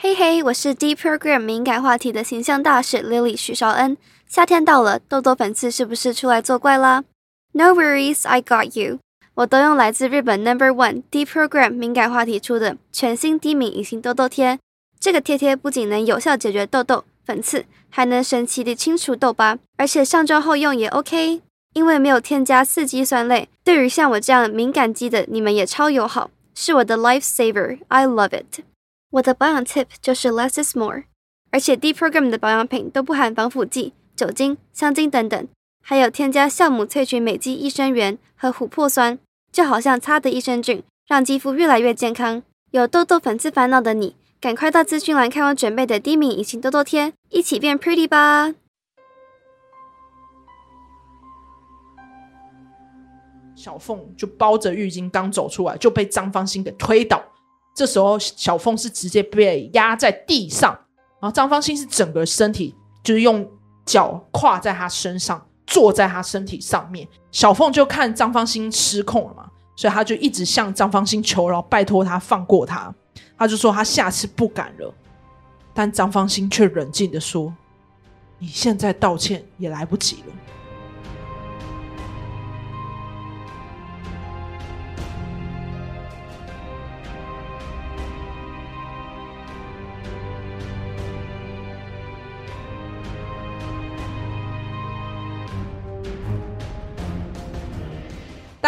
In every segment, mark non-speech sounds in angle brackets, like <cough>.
嘿嘿，我是 D program 敏感话题的形象大使 Lily 许绍恩。夏天到了，痘痘粉刺是不是出来作怪啦？No worries, I got you。我都用来自日本 Number One D program 敏感话题出的全新低敏隐形痘痘贴。这个贴贴不仅能有效解决痘痘粉刺，还能神奇地清除痘疤，而且上妆后用也 OK，因为没有添加四激酸类，对于像我这样敏感肌的你们也超友好，是我的 Life Saver。I love it。我的保养 tip 就是 less is more，而且 Deprogram 的保养品都不含防腐剂、酒精、香精等等，还有添加酵母萃取美肌益生元和琥珀酸，就好像擦的益生菌，让肌肤越来越健康。有痘痘粉刺烦恼的你，赶快到资讯栏看我准备的低敏隐形痘痘贴，一起变 pretty 吧！小凤就包着浴巾刚走出来，就被张芳心给推倒。这时候，小凤是直接被压在地上，然后张芳心是整个身体就是用脚跨在他身上，坐在他身体上面。小凤就看张芳心失控了嘛，所以他就一直向张芳心求饶，拜托他放过他。他就说他下次不敢了，但张芳心却冷静的说：“你现在道歉也来不及了。”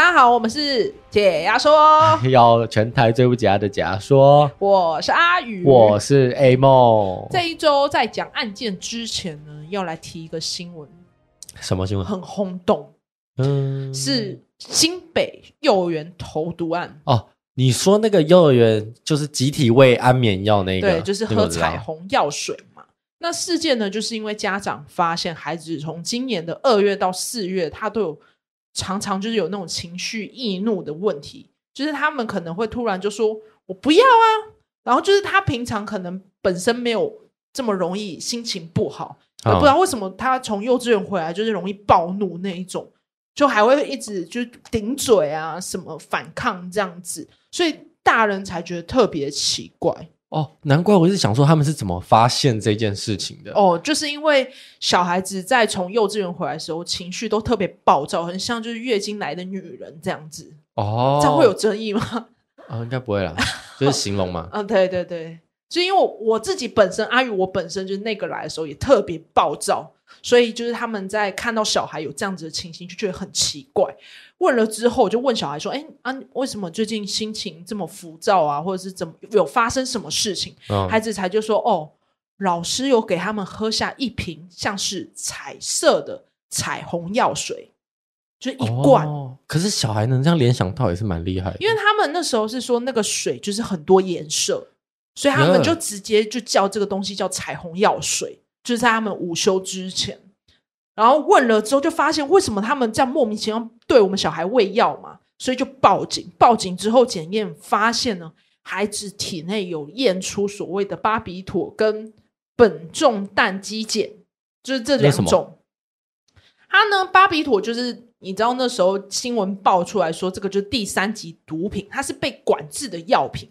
大家好，我们是解压说，<laughs> 要全台最不解压的解压说。我是阿宇，我是 A 梦。这一周在讲案件之前呢，要来提一个新闻。什么新闻？很轰动。嗯，是新北幼儿园投毒案。哦，你说那个幼儿园就是集体喂安眠药那个？对，就是喝彩虹药水嘛。那，那事件呢，就是因为家长发现孩子从今年的二月到四月，他都有。常常就是有那种情绪易怒的问题，就是他们可能会突然就说“我不要啊”，然后就是他平常可能本身没有这么容易心情不好，也不知道为什么他从幼稚园回来就是容易暴怒那一种，就还会一直就顶嘴啊，什么反抗这样子，所以大人才觉得特别奇怪。哦，难怪我是想说他们是怎么发现这件事情的。哦，就是因为小孩子在从幼稚园回来的时候，情绪都特别暴躁，很像就是月经来的女人这样子。哦，这样会有争议吗？啊、哦，应该不会啦，<laughs> 就是形容嘛。嗯，对对对，就因为我，我自己本身阿宇，我本身就是那个来的时候也特别暴躁，所以就是他们在看到小孩有这样子的情形，就觉得很奇怪。问了之后，就问小孩说：“哎啊，为什么最近心情这么浮躁啊？或者是怎么有发生什么事情？”嗯、孩子才就说：“哦，老师有给他们喝下一瓶像是彩色的彩虹药水，就一罐。哦”可是小孩能这样联想到也是蛮厉害的，因为他们那时候是说那个水就是很多颜色，所以他们就直接就叫这个东西叫彩虹药水，就是在他们午休之前。然后问了之后，就发现为什么他们这样莫名其妙对我们小孩喂药嘛，所以就报警。报警之后检验发现呢，孩子体内有验出所谓的巴比妥跟苯重氮基碱，就是这两种。他呢，巴比妥就是你知道那时候新闻爆出来说，这个就是第三级毒品，它是被管制的药品。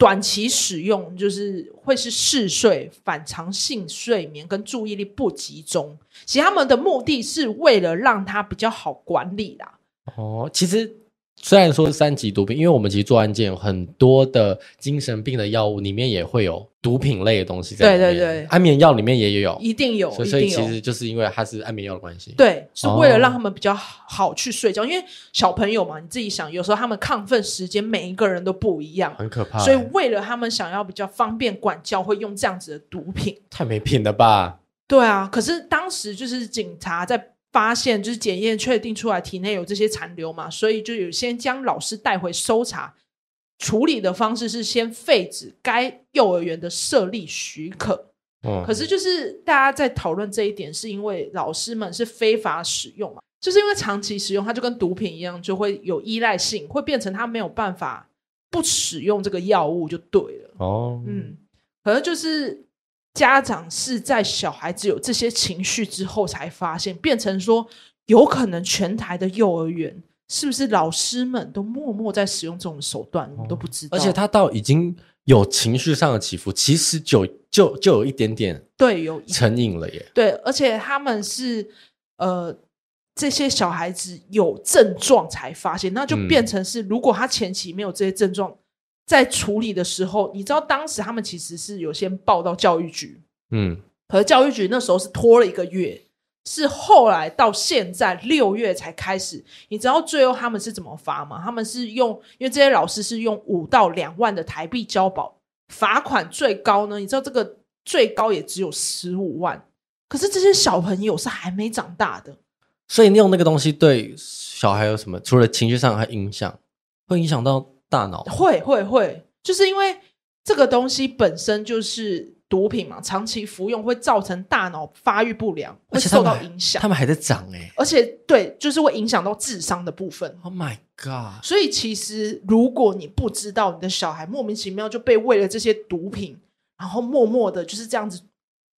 短期使用就是会是嗜睡、反常性睡眠跟注意力不集中。其实他们的目的是为了让它比较好管理啦。哦，其实。虽然说是三级毒品，因为我们其实做案件有很多的精神病的药物里面也会有毒品类的东西在里面。对对对，安眠药里面也有，一定有。所以，所以其实就是因为它是安眠药的关系。对，是为了让他们比较好去睡觉。哦，因为小朋友嘛，你自己想，有时候他们亢奋时间每一个人都不一样，很可怕。所以为了他们想要比较方便管教，会用这样子的毒品。太没品了吧？对啊，可是当时就是警察在。发现就是检验确定出来体内有这些残留嘛，所以就有先将老师带回搜查。处理的方式是先废止该幼儿园的设立许可。嗯，可是就是大家在讨论这一点，是因为老师们是非法使用嘛，就是因为长期使用，它就跟毒品一样，就会有依赖性，会变成他没有办法不使用这个药物就对了。哦，嗯，可能就是。家长是在小孩子有这些情绪之后才发现，变成说有可能全台的幼儿园是不是老师们都默默在使用这种手段，我们都不知道。而且他到已经有情绪上的起伏，其实就就就有一点点对有成瘾了耶。对，而且他们是呃。这些小孩子有症状才发现，那就变成是，如果他前期没有这些症状，在处理的时候，你知道当时他们其实是有先报到教育局，嗯，可是教育局那时候是拖了一个月，是后来到现在六月才开始。你知道最后他们是怎么罚吗？他们是用，因为这些老师是用五到两万的台币交保，罚款最高呢，你知道这个最高也只有十五万，可是这些小朋友是还没长大的。所以你用那个东西对小孩有什么？除了情绪上还影响，会影响到大脑？会会会，就是因为这个东西本身就是毒品嘛，长期服用会造成大脑发育不良，会受到影响。他们还在长哎、欸，而且对，就是会影响到智商的部分。Oh my god！所以其实如果你不知道你的小孩莫名其妙就被喂了这些毒品，然后默默的就是这样子，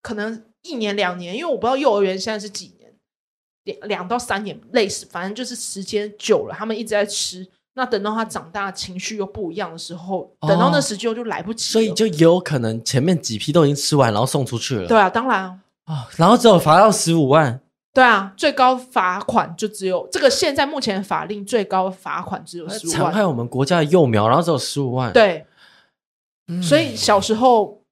可能一年两年，因为我不知道幼儿园现在是几年。两两到三年类似，反正就是时间久了，他们一直在吃。那等到他长大，情绪又不一样的时候，哦、等到那时就就来不及。所以就有可能前面几批都已经吃完，然后送出去了。对啊，当然啊、哦，然后只有罚到十五万。对啊，最高罚款就只有这个。现在目前法令最高罚款只有十五万，残害我们国家的幼苗，然后只有十五万。对，嗯、所以小时候。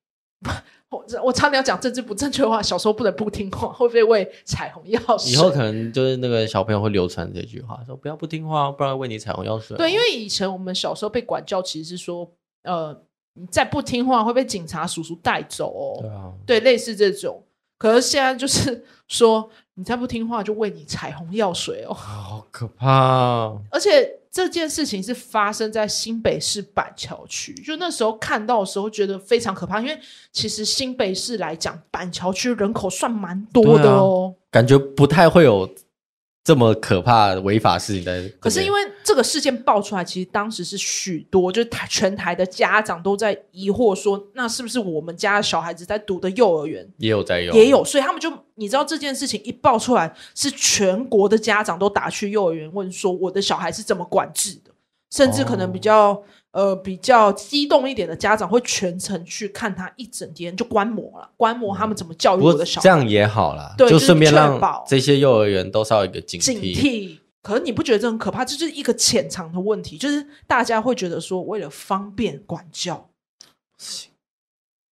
我我差点要讲政治不正确的话，小时候不能不听话，会不会喂彩虹药水？以后可能就是那个小朋友会流传这句话，说不要不听话，不然喂你彩虹药水。对，因为以前我们小时候被管教，其实是说，呃，你再不听话会被警察叔叔带走哦。对啊，对，类似这种。可是现在就是 <laughs> 说，你再不听话就喂你彩虹药水哦，好可怕哦！而且。这件事情是发生在新北市板桥区，就那时候看到的时候觉得非常可怕，因为其实新北市来讲，板桥区人口算蛮多的哦，感觉不太会有。这么可怕的违法事情在，可是因为这个事件爆出来，其实当时是许多就是台全台的家长都在疑惑说，那是不是我们家的小孩子在读的幼儿园？也有在用，也有，所以他们就你知道这件事情一爆出来，是全国的家长都打去幼儿园问说，我的小孩是怎么管制的，甚至可能比较。哦呃，比较激动一点的家长会全程去看他一整天，就观摩了，观摩他们怎么教育我的小孩。这样也好啦，对，就顺便让这些幼儿园都稍微一个警惕。警惕。可是你不觉得这很可怕？这就是一个潜藏的问题，就是大家会觉得说，为了方便管教，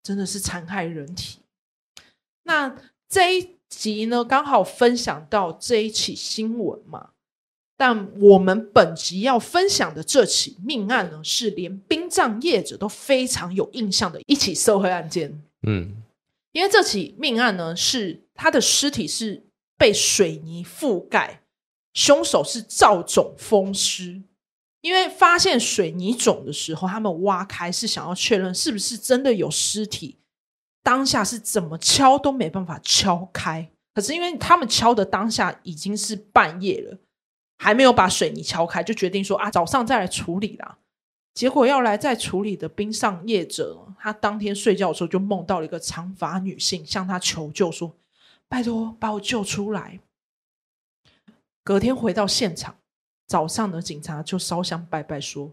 真的是残害人体。那这一集呢，刚好分享到这一起新闻嘛。但我们本集要分享的这起命案呢，是连殡葬业者都非常有印象的一起社会案件。嗯，因为这起命案呢，是他的尸体是被水泥覆盖，凶手是造种风尸。因为发现水泥种的时候，他们挖开是想要确认是不是真的有尸体，当下是怎么敲都没办法敲开。可是因为他们敲的当下已经是半夜了。还没有把水泥敲开，就决定说啊，早上再来处理啦。结果要来再处理的冰上业者，他当天睡觉的时候就梦到了一个长发女性向他求救，说：“拜托把我救出来。”隔天回到现场，早上的警察就烧香拜拜说：“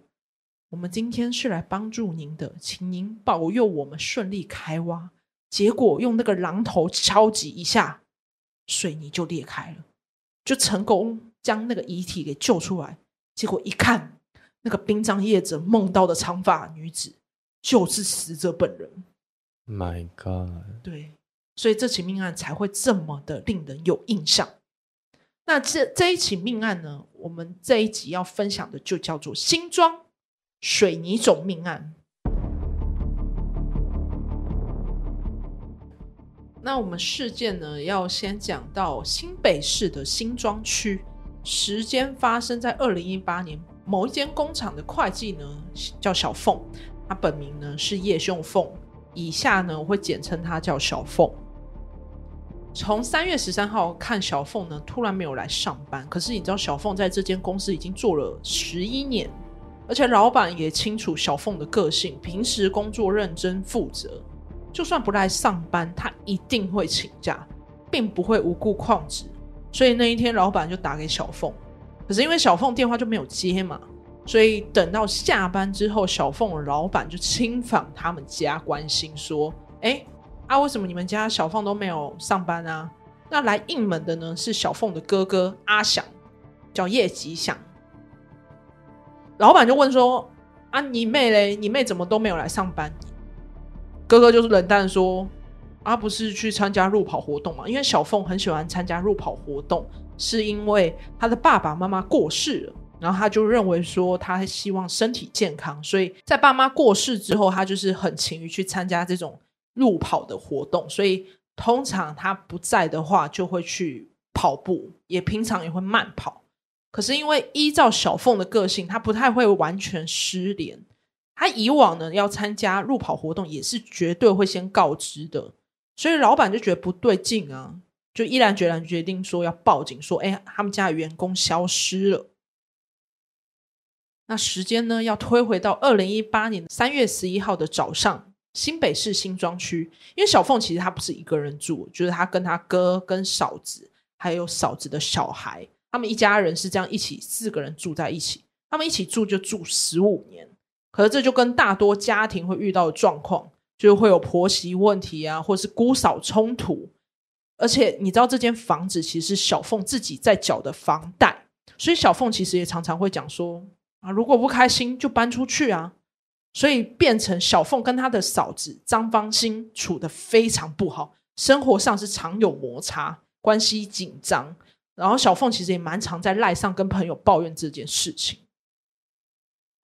我们今天是来帮助您的，请您保佑我们顺利开挖。”结果用那个榔头敲击一下，水泥就裂开了，就成功。将那个遗体给救出来，结果一看，那个殡葬业者梦到的长发女子就是死者本人。My God！对，所以这起命案才会这么的令人有印象。那这这一起命案呢，我们这一集要分享的就叫做新庄水泥种命案。那我们事件呢，要先讲到新北市的新庄区。时间发生在二零一八年，某一间工厂的会计呢叫小凤，他本名呢是叶秀凤，以下呢我会简称他叫小凤。从三月十三号看，小凤呢突然没有来上班，可是你知道小凤在这间公司已经做了十一年，而且老板也清楚小凤的个性，平时工作认真负责，就算不来上班，他一定会请假，并不会无故旷职。所以那一天，老板就打给小凤，可是因为小凤电话就没有接嘛，所以等到下班之后，小凤的老板就亲访他们家，关心说：“哎，啊，为什么你们家小凤都没有上班啊？”那来应门的呢是小凤的哥哥阿祥，叫叶吉祥。老板就问说：“啊，你妹嘞？你妹怎么都没有来上班？”哥哥就是冷淡说：“啊，不是去参加路跑活动嘛？因为小凤很喜欢参加路跑活动，是因为他的爸爸妈妈过世了，然后他就认为说他希望身体健康，所以在爸妈过世之后，他就是很勤于去参加这种路跑的活动。所以通常他不在的话，就会去跑步，也平常也会慢跑。可是因为依照小凤的个性，他不太会完全失联。”他以往呢，要参加路跑活动也是绝对会先告知的，所以老板就觉得不对劲啊，就毅然决然决定说要报警，说：“哎，他们家的员工消失了。”那时间呢，要推回到二零一八年三月十一号的早上，新北市新庄区，因为小凤其实她不是一个人住，就是她跟她哥、跟嫂子，还有嫂子的小孩，他们一家人是这样一起四个人住在一起，他们一起住就住十五年。可是这就跟大多家庭会遇到的状况，就会有婆媳问题啊，或是姑嫂冲突。而且你知道，这间房子其实是小凤自己在缴的房贷，所以小凤其实也常常会讲说啊，如果不开心就搬出去啊。所以变成小凤跟她的嫂子张芳心处得非常不好，生活上是常有摩擦，关系紧张。然后小凤其实也蛮常在赖上跟朋友抱怨这件事情。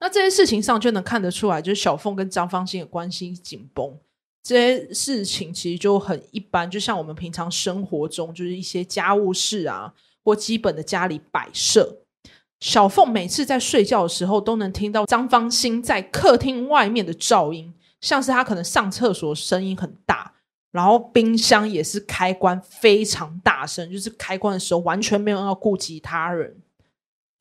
那这些事情上就能看得出来，就是小凤跟张芳心的关系紧绷。这些事情其实就很一般，就像我们平常生活中，就是一些家务事啊，或基本的家里摆设。小凤每次在睡觉的时候，都能听到张芳心在客厅外面的噪音，像是他可能上厕所声音很大，然后冰箱也是开关非常大声，就是开关的时候完全没有要顾及他人。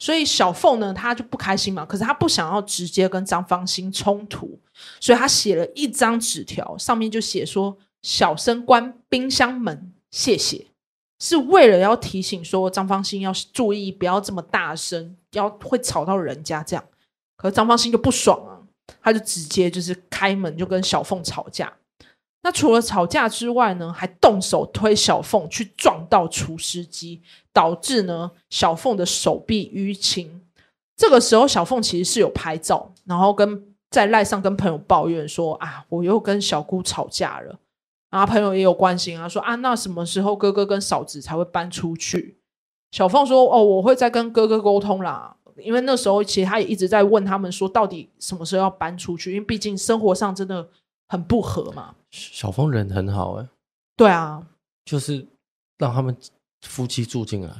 所以小凤呢，她就不开心嘛。可是她不想要直接跟张芳心冲突，所以她写了一张纸条，上面就写说：“小声关冰箱门，谢谢。”是为了要提醒说张芳心要注意，不要这么大声，要会吵到人家这样。可是张芳心就不爽啊，他就直接就是开门就跟小凤吵架。那除了吵架之外呢，还动手推小凤去撞到除湿机，导致呢小凤的手臂淤青。这个时候小凤其实是有拍照，然后跟在赖上跟朋友抱怨说啊，我又跟小姑吵架了。然后朋友也有关心啊，说啊，那什么时候哥哥跟嫂子才会搬出去？小凤说哦，我会再跟哥哥沟通啦，因为那时候其实他也一直在问他们说，到底什么时候要搬出去？因为毕竟生活上真的很不合嘛。小凤人很好哎、欸，对啊，就是让他们夫妻住进来，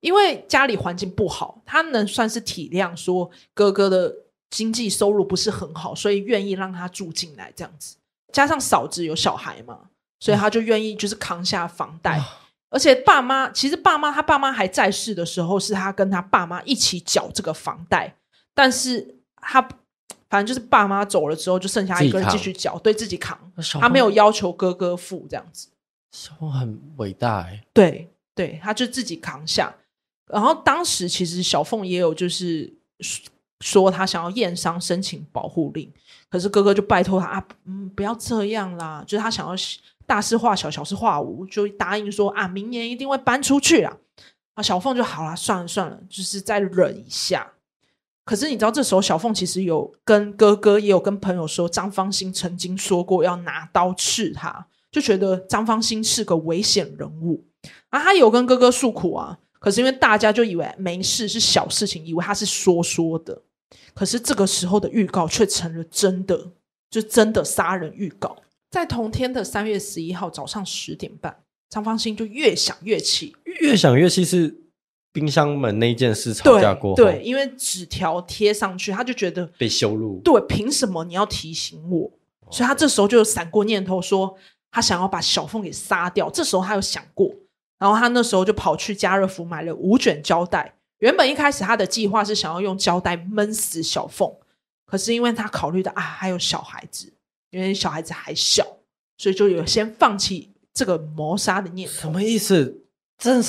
因为家里环境不好，他能算是体谅说哥哥的经济收入不是很好，所以愿意让他住进来这样子。加上嫂子有小孩嘛，所以他就愿意就是扛下房贷。嗯、而且爸妈其实爸妈他爸妈还在世的时候，是他跟他爸妈一起缴这个房贷，但是他。反正就是爸妈走了之后，就剩下一个人继续缴，对自己扛。他没有要求哥哥付这样子。小凤很伟大哎、欸。对对，他就自己扛下。然后当时其实小凤也有就是说他想要验伤申请保护令，可是哥哥就拜托他啊，嗯，不要这样啦。就是他想要大事化小，小事化无，就答应说啊，明年一定会搬出去啦。啊，小凤就好了，算了算了，就是再忍一下。可是你知道，这时候小凤其实有跟哥哥，也有跟朋友说，张芳心曾经说过要拿刀刺他，就觉得张方兴是个危险人物啊。他有跟哥哥诉苦啊，可是因为大家就以为没事，是小事情，以为他是说说的。可是这个时候的预告却成了真的，就真的杀人预告。在同天的三月十一号早上十点半，张方兴就越想越气，越想越气是。冰箱门那件事吵架过后，对，对，因为纸条贴上去，他就觉得被羞辱。对，凭什么你要提醒我？所以他这时候就有闪过念头，说他想要把小凤给杀掉。这时候他有想过，然后他那时候就跑去家乐福买了五卷胶带。原本一开始他的计划是想要用胶带闷死小凤，可是因为他考虑到啊，还有小孩子，因为小孩子还小，所以就有先放弃这个谋杀的念头。什么意思？正。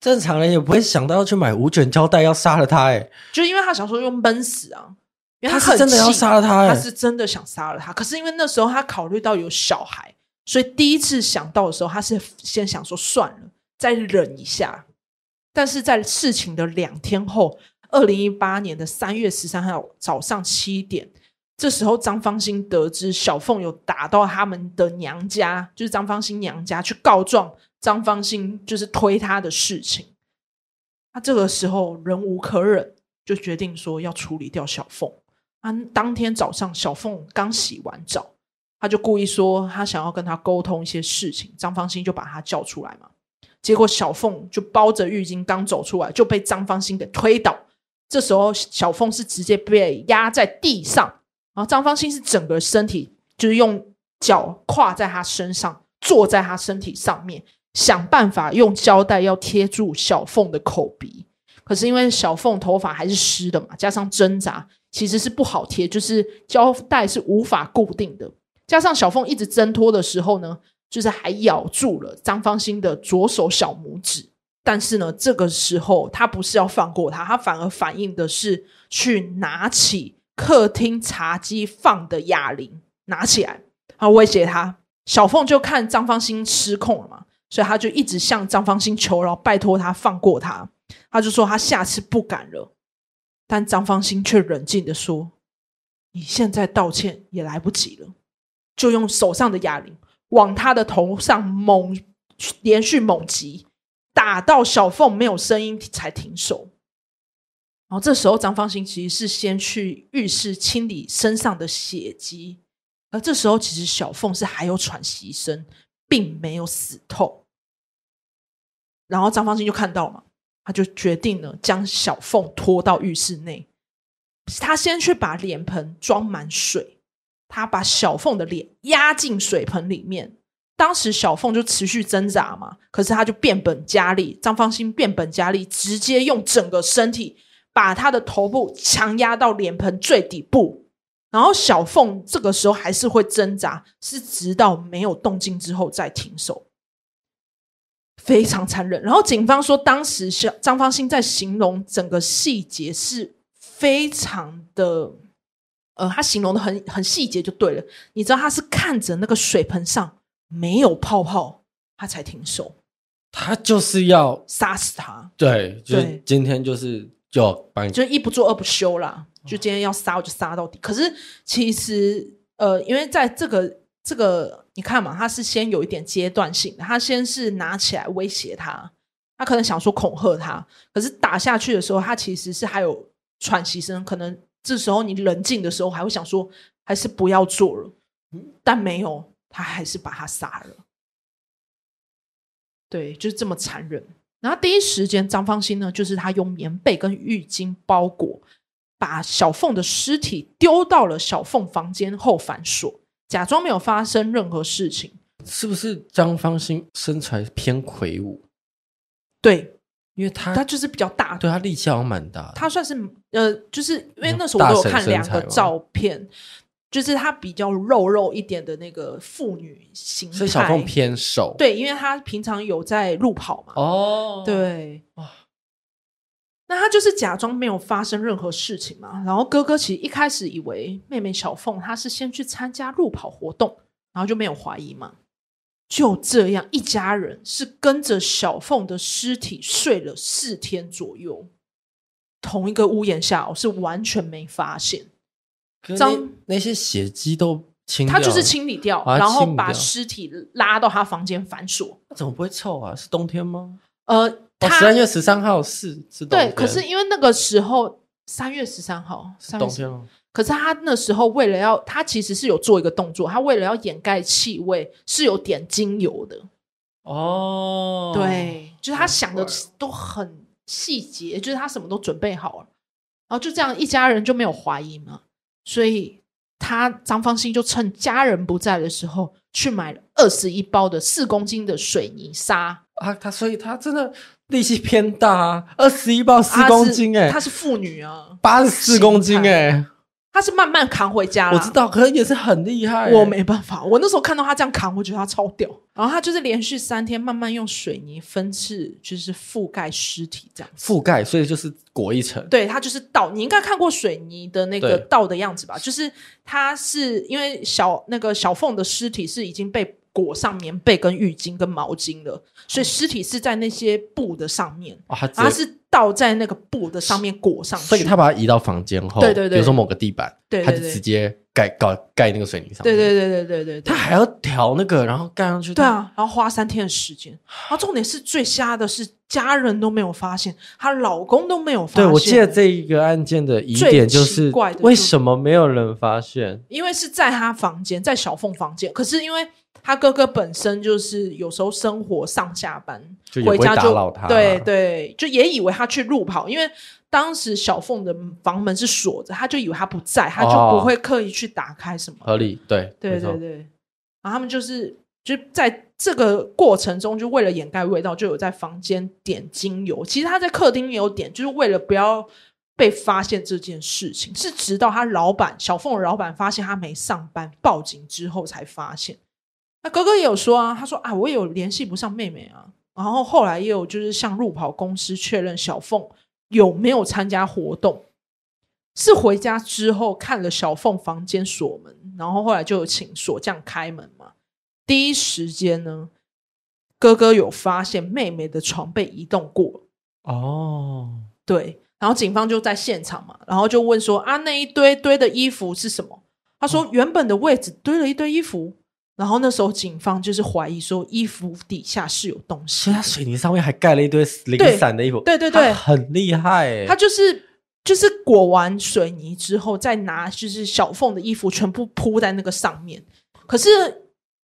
正常人也不会想到要去买五卷胶带要杀了他，哎，就因为他想说用闷死啊，因为他，他是真的要杀了他，他是真的想杀了他。可是因为那时候他考虑到有小孩，所以第一次想到的时候，他是先想说算了，再忍一下。但是在事情的两天后，二零一八年的三月十三号早上七点，这时候张芳兴得知小凤有打到他们的娘家，就是张芳兴娘家去告状。张芳兴就是推他的事情，他这个时候忍无可忍，就决定说要处理掉小凤。啊当天早上，小凤刚洗完澡，他就故意说他想要跟他沟通一些事情。张芳兴就把他叫出来嘛，结果小凤就包着浴巾刚走出来，就被张芳兴给推倒。这时候小凤是直接被压在地上，然后张芳兴是整个身体就是用脚跨在他身上，坐在他身体上面。想办法用胶带要贴住小凤的口鼻，可是因为小凤头发还是湿的嘛，加上挣扎，其实是不好贴，就是胶带是无法固定的。加上小凤一直挣脱的时候呢，就是还咬住了张芳兴的左手小拇指。但是呢，这个时候他不是要放过他，他反而反应的是去拿起客厅茶几放的哑铃，拿起来，然后威胁他。小凤就看张芳兴失控了嘛。所以他就一直向张芳兴求饶，拜托他放过他。他就说他下次不敢了，但张芳兴却冷静地说：“你现在道歉也来不及了。”就用手上的哑铃往他的头上猛连续猛击，打到小凤没有声音才停手。然后这时候张方兴其实是先去浴室清理身上的血迹，而这时候其实小凤是还有喘息声。并没有死透，然后张方兴就看到嘛，他就决定了将小凤拖到浴室内。他先去把脸盆装满水，他把小凤的脸压进水盆里面。当时小凤就持续挣扎嘛，可是他就变本加厉。张芳兴变本加厉，直接用整个身体把他的头部强压到脸盆最底部。然后小凤这个时候还是会挣扎，是直到没有动静之后再停手，非常残忍。然后警方说，当时小张芳兴在形容整个细节是非常的，呃，他形容的很很细节就对了。你知道他是看着那个水盆上没有泡泡，他才停手。他就是要杀死他，对，就是今天就是就要把你，就一不做二不休啦。就今天要杀我就杀到底。可是其实呃，因为在这个这个你看嘛，他是先有一点阶段性的，他先是拿起来威胁他，他可能想说恐吓他，可是打下去的时候，他其实是还有喘息声，可能这时候你冷静的时候还会想说还是不要做了，但没有，他还是把他杀了。对，就是这么残忍。然后第一时间张芳兴呢，就是他用棉被跟浴巾包裹。把小凤的尸体丢到了小凤房间后反锁，假装没有发生任何事情。是不是张芳兴身材偏魁梧？对，因为他他就是比较大，对他力气好像蛮大。他算是呃，就是因为那时候我都有看两个照片，就是他比较肉肉一点的那个妇女形态。所以小凤偏瘦，对，因为他平常有在路跑嘛。哦，对。那他就是假装没有发生任何事情嘛，然后哥哥其实一开始以为妹妹小凤她是先去参加路跑活动，然后就没有怀疑嘛。就这样，一家人是跟着小凤的尸体睡了四天左右，同一个屋檐下，我是完全没发现。张那些血迹都清掉，他就是清理掉，然后把尸体拉到他房间反锁。那怎么不会臭啊？是冬天吗？呃。三月十三号是是对，可是因为那个时候三月十三号是冬天，可是他那时候为了要，他其实是有做一个动作，他为了要掩盖气味，是有点精油的。哦，对，就是他想的都很细节，就是他什么都准备好了，然后就这样一家人就没有怀疑嘛，所以他张方兴就趁家人不在的时候去买了二十一包的四公斤的水泥沙啊，他所以他真的。力气偏大啊，二十一包四公斤哎、欸，她是妇女啊，八十四公斤哎、他是慢慢扛回家了。我知道，可能也是很厉害。我没办法，我那时候看到他这样扛，我觉得他超屌。然后他就是连续三天慢慢用水泥分次，就是覆盖尸体这样。覆盖，所以就是裹一层。对，他就是倒。你应该看过水泥的那个倒的样子吧？就是他是因为小那个小凤的尸体是已经被。裹上棉被跟浴巾跟毛巾了，所以尸体是在那些布的上面，哦、它，它是倒在那个布的上面裹上去，所以他把它移到房间后，对对对，比如说某个地板，对，对，他就直接盖搞盖那个水泥上面，对对对对对对，他还要调那个，然后盖上去，对啊，然后花三天的时间，然后重点是最瞎的是家人都没有发现，她老公都没有发现，对，我记得这一个案件的疑点就是为什么没有人发现？因为是在她房间，在小凤房间，可是因为。他哥哥本身就是有时候生活上下班就回家就对对，就也以为他去路跑，因为当时小凤的房门是锁着，他就以为他不在，他就不会刻意去打开什么。合理，对对对对。然后他们就是就在这个过程中，就为了掩盖味道，就有在房间点精油。其实他在客厅也有点，就是为了不要被发现这件事情。是直到他老板小凤的老板发现他没上班，报警之后才发现。那哥哥也有说啊，他说啊，我也有联系不上妹妹啊。然后后来也有就是向路跑公司确认小凤有没有参加活动，是回家之后看了小凤房间锁门，然后后来就有请锁匠开门嘛。第一时间呢，哥哥有发现妹妹的床被移动过哦，对，然后警方就在现场嘛，然后就问说啊，那一堆堆的衣服是什么？他说原本的位置堆了一堆衣服。然后那时候警方就是怀疑说衣服底下是有东西，所以他水泥上面还盖了一堆零散的衣服。对对对，对，很厉害。他就是就是裹完水泥之后，再拿就是小凤的衣服全部铺在那个上面。可是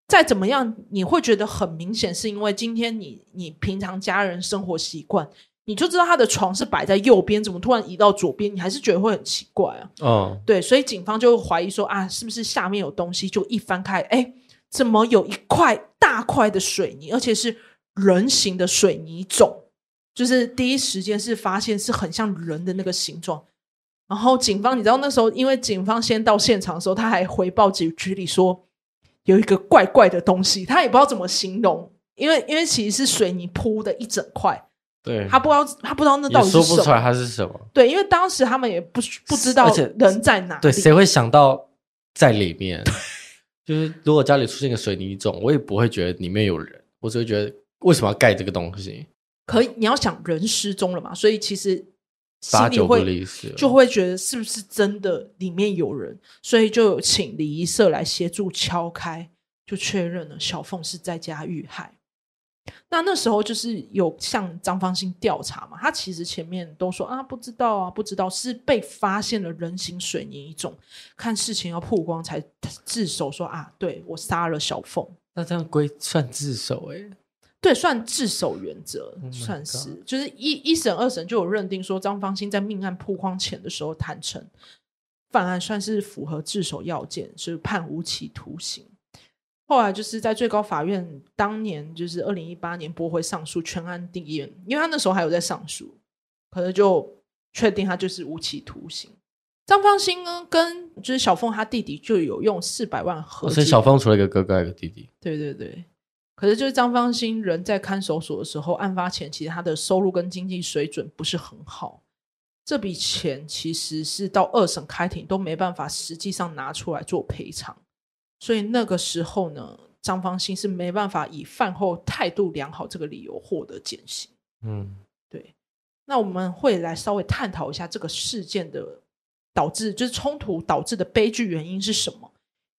再怎么样，你会觉得很明显，是因为今天你你平常家人生活习惯，你就知道他的床是摆在右边，怎么突然移到左边？你还是觉得会很奇怪啊。嗯，对，所以警方就怀疑说啊，是不是下面有东西？就一翻开，哎。怎么有一块大块的水泥，而且是人形的水泥种？就是第一时间是发现是很像人的那个形状。然后警方，你知道那时候，因为警方先到现场的时候，他还回报警局里说有一个怪怪的东西，他也不知道怎么形容，因为因为其实是水泥铺的一整块，对，他不知道他不知道那到底是什么，说不出来它是什么。对，因为当时他们也不不知道人在哪里，对，谁会想到在里面？<laughs> 就是如果家里出现个水泥种，我也不会觉得里面有人，我只会觉得为什么要盖这个东西？可以，你要想人失踪了嘛，所以其实心里会就会觉得是不是真的里面有人，所以就有请礼仪社来协助敲开，就确认了小凤是在家遇害。那那时候就是有向张方兴调查嘛，他其实前面都说啊不知道啊不知道，是被发现了人形水泥一种，看事情要曝光才自首说啊，对我杀了小凤。那这样归算自首哎、欸？对，算自首原则，oh、算是就是一一审二审就有认定说张方兴在命案曝光前的时候坦承犯案，算是符合自首要件，所以判无期徒刑。后来就是在最高法院当年，就是二零一八年驳回上诉，全案定谳，因为他那时候还有在上诉，可是就确定他就是无期徒刑。张方兴呢，跟就是小凤他弟弟就有用四百万合，所以小凤除了一个哥哥，一个弟弟。对对对，可是就是张方兴人在看守所的时候，案发前其实他的收入跟经济水准不是很好，这笔钱其实是到二审开庭都没办法实际上拿出来做赔偿。所以那个时候呢，张方兴是没办法以饭后态度良好这个理由获得减刑。嗯，对。那我们会来稍微探讨一下这个事件的导致，就是冲突导致的悲剧原因是什么？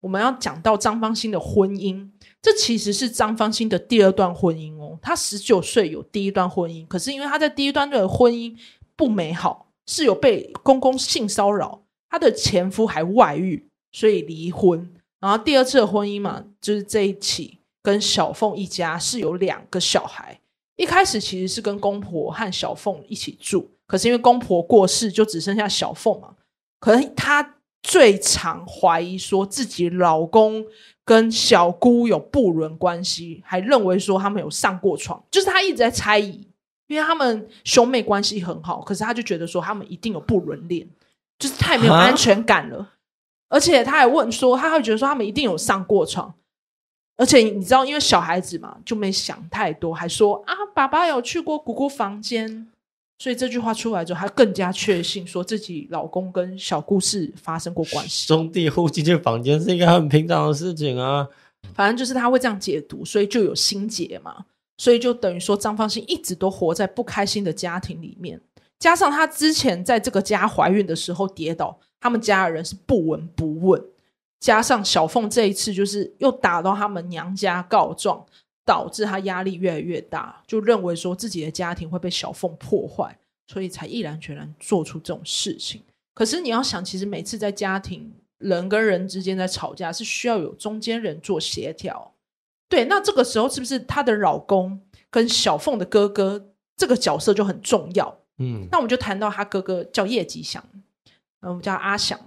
我们要讲到张方兴的婚姻，这其实是张方兴的第二段婚姻哦。他十九岁有第一段婚姻，可是因为他在第一段的婚姻不美好，是有被公公性骚扰，他的前夫还外遇，所以离婚。然后第二次的婚姻嘛，就是这一起跟小凤一家是有两个小孩。一开始其实是跟公婆和小凤一起住，可是因为公婆过世，就只剩下小凤嘛。可能她最常怀疑说自己老公跟小姑有不伦关系，还认为说他们有上过床，就是她一直在猜疑，因为他们兄妹关系很好，可是她就觉得说他们一定有不伦恋，就是太没有安全感了。而且他还问说，他会觉得说他们一定有上过床，而且你知道，因为小孩子嘛，就没想太多，还说啊，爸爸有去过姑姑房间，所以这句话出来之后，他更加确信说自己老公跟小故事发生过关系。兄弟互进去房间是一个很平常的事情啊，反正就是他会这样解读，所以就有心结嘛，所以就等于说张芳心一直都活在不开心的家庭里面。加上她之前在这个家怀孕的时候跌倒，他们家的人是不闻不问。加上小凤这一次就是又打到他们娘家告状，导致她压力越来越大，就认为说自己的家庭会被小凤破坏，所以才毅然决然做出这种事情。可是你要想，其实每次在家庭人跟人之间在吵架，是需要有中间人做协调。对，那这个时候是不是她的老公跟小凤的哥哥这个角色就很重要？嗯，那我们就谈到他哥哥叫叶吉祥，我们叫阿祥。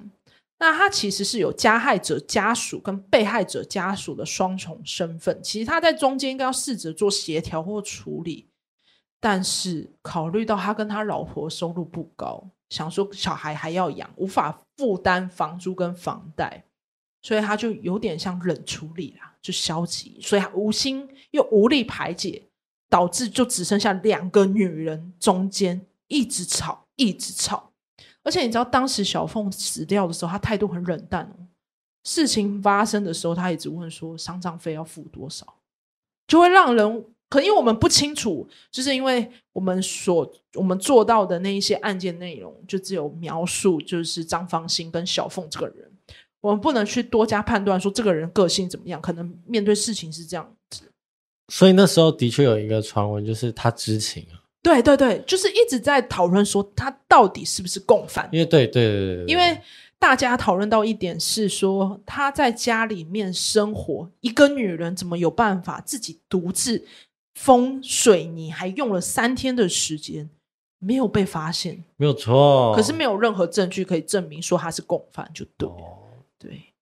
那他其实是有加害者家属跟被害者家属的双重身份。其实他在中间应该要试着做协调或处理，但是考虑到他跟他老婆收入不高，想说小孩还要养，无法负担房租跟房贷，所以他就有点像冷处理啦，就消极，所以他无心又无力排解，导致就只剩下两个女人中间。一直吵，一直吵，而且你知道，当时小凤死掉的时候，她态度很冷淡哦。事情发生的时候，她一直问说丧葬费要付多少，就会让人可因为我们不清楚，就是因为我们所我们做到的那一些案件内容，就只有描述就是张芳心跟小凤这个人，我们不能去多加判断说这个人个性怎么样，可能面对事情是这样子。所以那时候的确有一个传闻，就是他知情啊。对对对，就是一直在讨论说他到底是不是共犯。因为对对对对，因为大家讨论到一点是说他在家里面生活，一个女人怎么有办法自己独自封水泥，还用了三天的时间没有被发现，没有错。可是没有任何证据可以证明说他是共犯，就对、哦、对。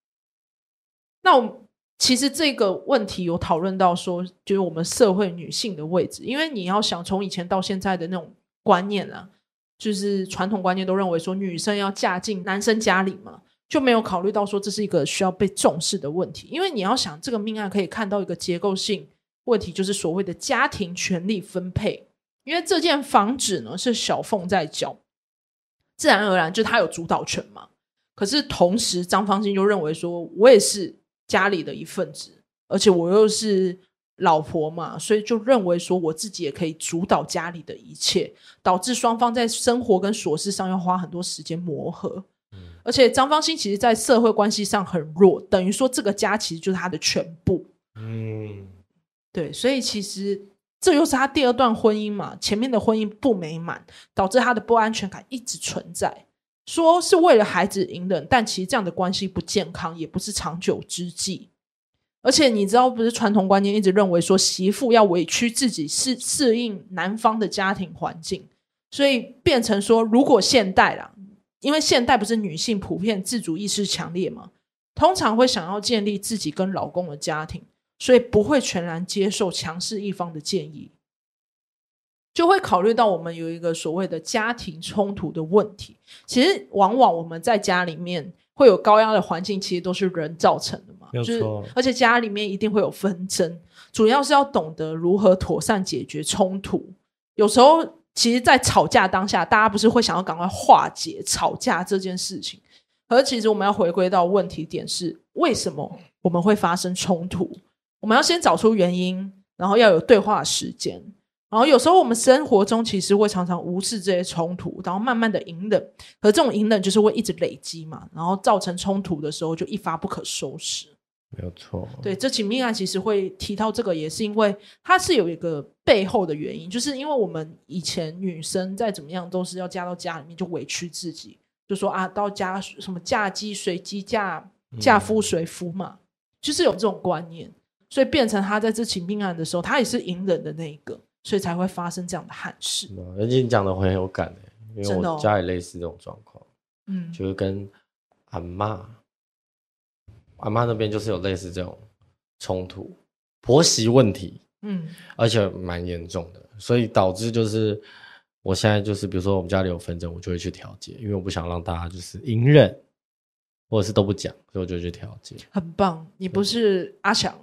那我。其实这个问题有讨论到说，就是我们社会女性的位置，因为你要想从以前到现在的那种观念啊，就是传统观念都认为说女生要嫁进男生家里嘛，就没有考虑到说这是一个需要被重视的问题。因为你要想这个命案可以看到一个结构性问题，就是所谓的家庭权力分配。因为这间房子呢是小凤在交，自然而然就她有主导权嘛。可是同时张芳心就认为说，我也是。家里的一份子，而且我又是老婆嘛，所以就认为说我自己也可以主导家里的一切，导致双方在生活跟琐事上要花很多时间磨合。嗯，而且张方兴其实，在社会关系上很弱，等于说这个家其实就是他的全部。嗯，对，所以其实这又是他第二段婚姻嘛，前面的婚姻不美满，导致他的不安全感一直存在。说是为了孩子隐忍，但其实这样的关系不健康，也不是长久之计。而且你知道，不是传统观念一直认为说媳妇要委屈自己，适适应男方的家庭环境，所以变成说，如果现代啦，因为现代不是女性普遍自主意识强烈嘛，通常会想要建立自己跟老公的家庭，所以不会全然接受强势一方的建议。就会考虑到我们有一个所谓的家庭冲突的问题。其实往往我们在家里面会有高压的环境，其实都是人造成的嘛。没错。就是，而且家里面一定会有纷争，主要是要懂得如何妥善解决冲突。有时候，其实，在吵架当下，大家不是会想要赶快化解吵架这件事情，而其实我们要回归到问题点是：为什么我们会发生冲突？我们要先找出原因，然后要有对话时间。然后有时候我们生活中其实会常常无视这些冲突，然后慢慢的隐忍，可这种隐忍就是会一直累积嘛，然后造成冲突的时候就一发不可收拾。没有错。对，这起命案其实会提到这个，也是因为它是有一个背后的原因，就是因为我们以前女生再怎么样都是要嫁到家里面就委屈自己，就说啊，到家什么嫁鸡随鸡，嫁嫁夫随夫嘛，嗯，就是有这种观念，所以变成他在这起命案的时候，他也是隐忍的那一个。所以才会发生这样的憾事。而且你讲的会很有感的，因为我家里类似这种状况，嗯，就是跟阿妈，阿妈那边就是有类似这种冲突，婆媳问题，嗯，而且蛮严重的，所以导致就是我现在就是，比如说我们家里有纷争，我就会去调解，因为我不想让大家就是隐忍，或者是都不讲，所以我就去调解。很棒，你不是阿翔，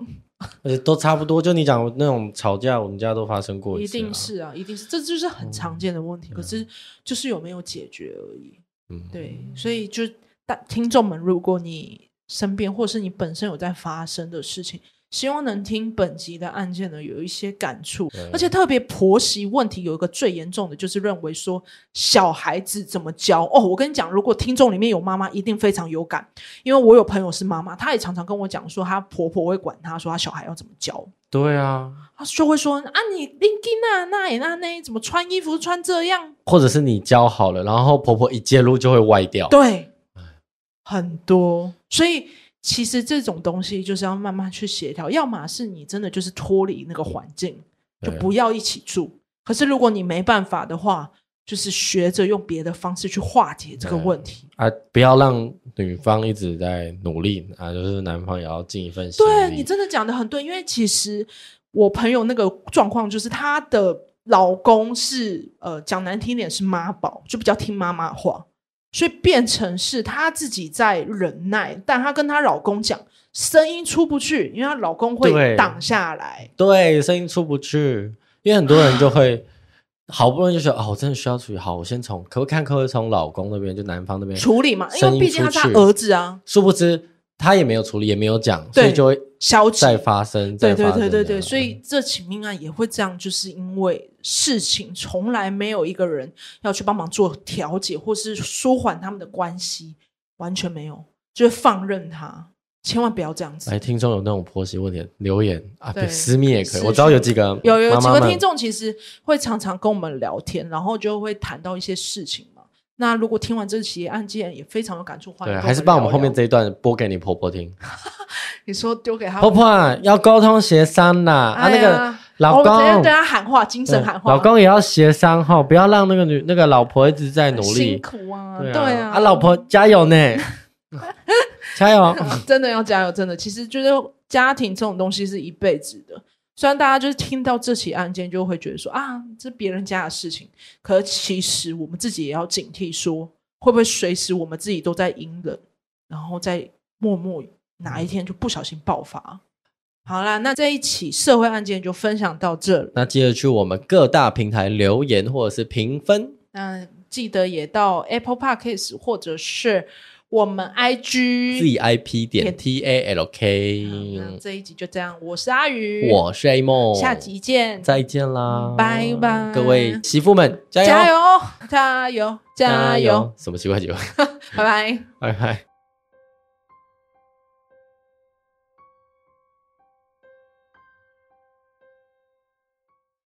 <laughs> 而且都差不多。就你讲那种吵架，我们家都发生过一次，啊，一定是啊，一定是，这就是很常见的问题。嗯、可是就是有没有解决而已。嗯，对，所以就大听众们，如果你身边或是你本身有在发生的事情。希望能听本集的案件呢，有一些感触，而且特别婆媳问题有一个最严重的，就是认为说小孩子怎么教哦。我跟你讲，如果听众里面有妈妈，一定非常有感，因为我有朋友是妈妈，她也常常跟我讲说，她婆婆会管她说，她小孩要怎么教。对啊，她就会说啊，你拎金啊，那也那那怎么穿衣服穿这样，或者是你教好了，然后婆婆一介入就会歪掉。对，很多，所以。其实这种东西就是要慢慢去协调，要么是你真的就是脱离那个环境，就不要一起住。可是如果你没办法的话，就是学着用别的方式去化解这个问题啊，不要让女方一直在努力啊，就是男方也要尽一份心。对，你真的讲的很对，因为其实我朋友那个状况就是她的老公是呃讲难听点是妈宝，就比较听妈妈话。所以变成是她自己在忍耐，但她跟她老公讲，声音出不去，因为她老公会挡下来。对，声音出不去，因为很多人就会好不容易就说：“哦，我真的需要处理。”好，我先从可不可以看可不可以从老公那边，就男方那边处理嘛，因为毕竟他是他儿子啊。殊不知。他也没有处理，也没有讲，所以就会消极再发生。对对对对对，所以这起命案也会这样，就是因为事情从来没有一个人要去帮忙做调解，或是舒缓他们的关系，完全没有，就是放任他，千万不要这样子。来，听众有那种婆媳问题留言啊，对，私密也可以。我知道有几个有有几个听众其实会常常跟我们聊天，然后就会谈到一些事情。那如果听完这起案件也非常有感触，话对，还是把我们后面这一段播给你婆婆听。<laughs> 你说丢给她婆婆啊，要沟通协商啦。啊，那个老公。对她喊话，精神喊话，老公也要协商哈，不要让那个女那个老婆一直在努力，辛苦啊，对啊，啊，老婆加油呢，<laughs> 加油，<laughs> 真的要加油，真的。其实就是家庭这种东西是一辈子的。虽然大家就是听到这起案件就会觉得说啊，这别人家的事情，可其实我们自己也要警惕，说会不会随时我们自己都在隐忍，然后再默默哪一天就不小心爆发。好啦，那这一起社会案件就分享到这。那接着去我们各大平台留言或者是评分，那记得也到 Apple Podcast 或者是。我们 I G Z I P 点 T A L K，这一集就这样。我是阿鱼，我是 A 梦，下集见，再见啦，拜拜，各位媳妇们加油，加油，加油，加油，什么奇怪奇怪，<laughs> 拜拜，拜拜。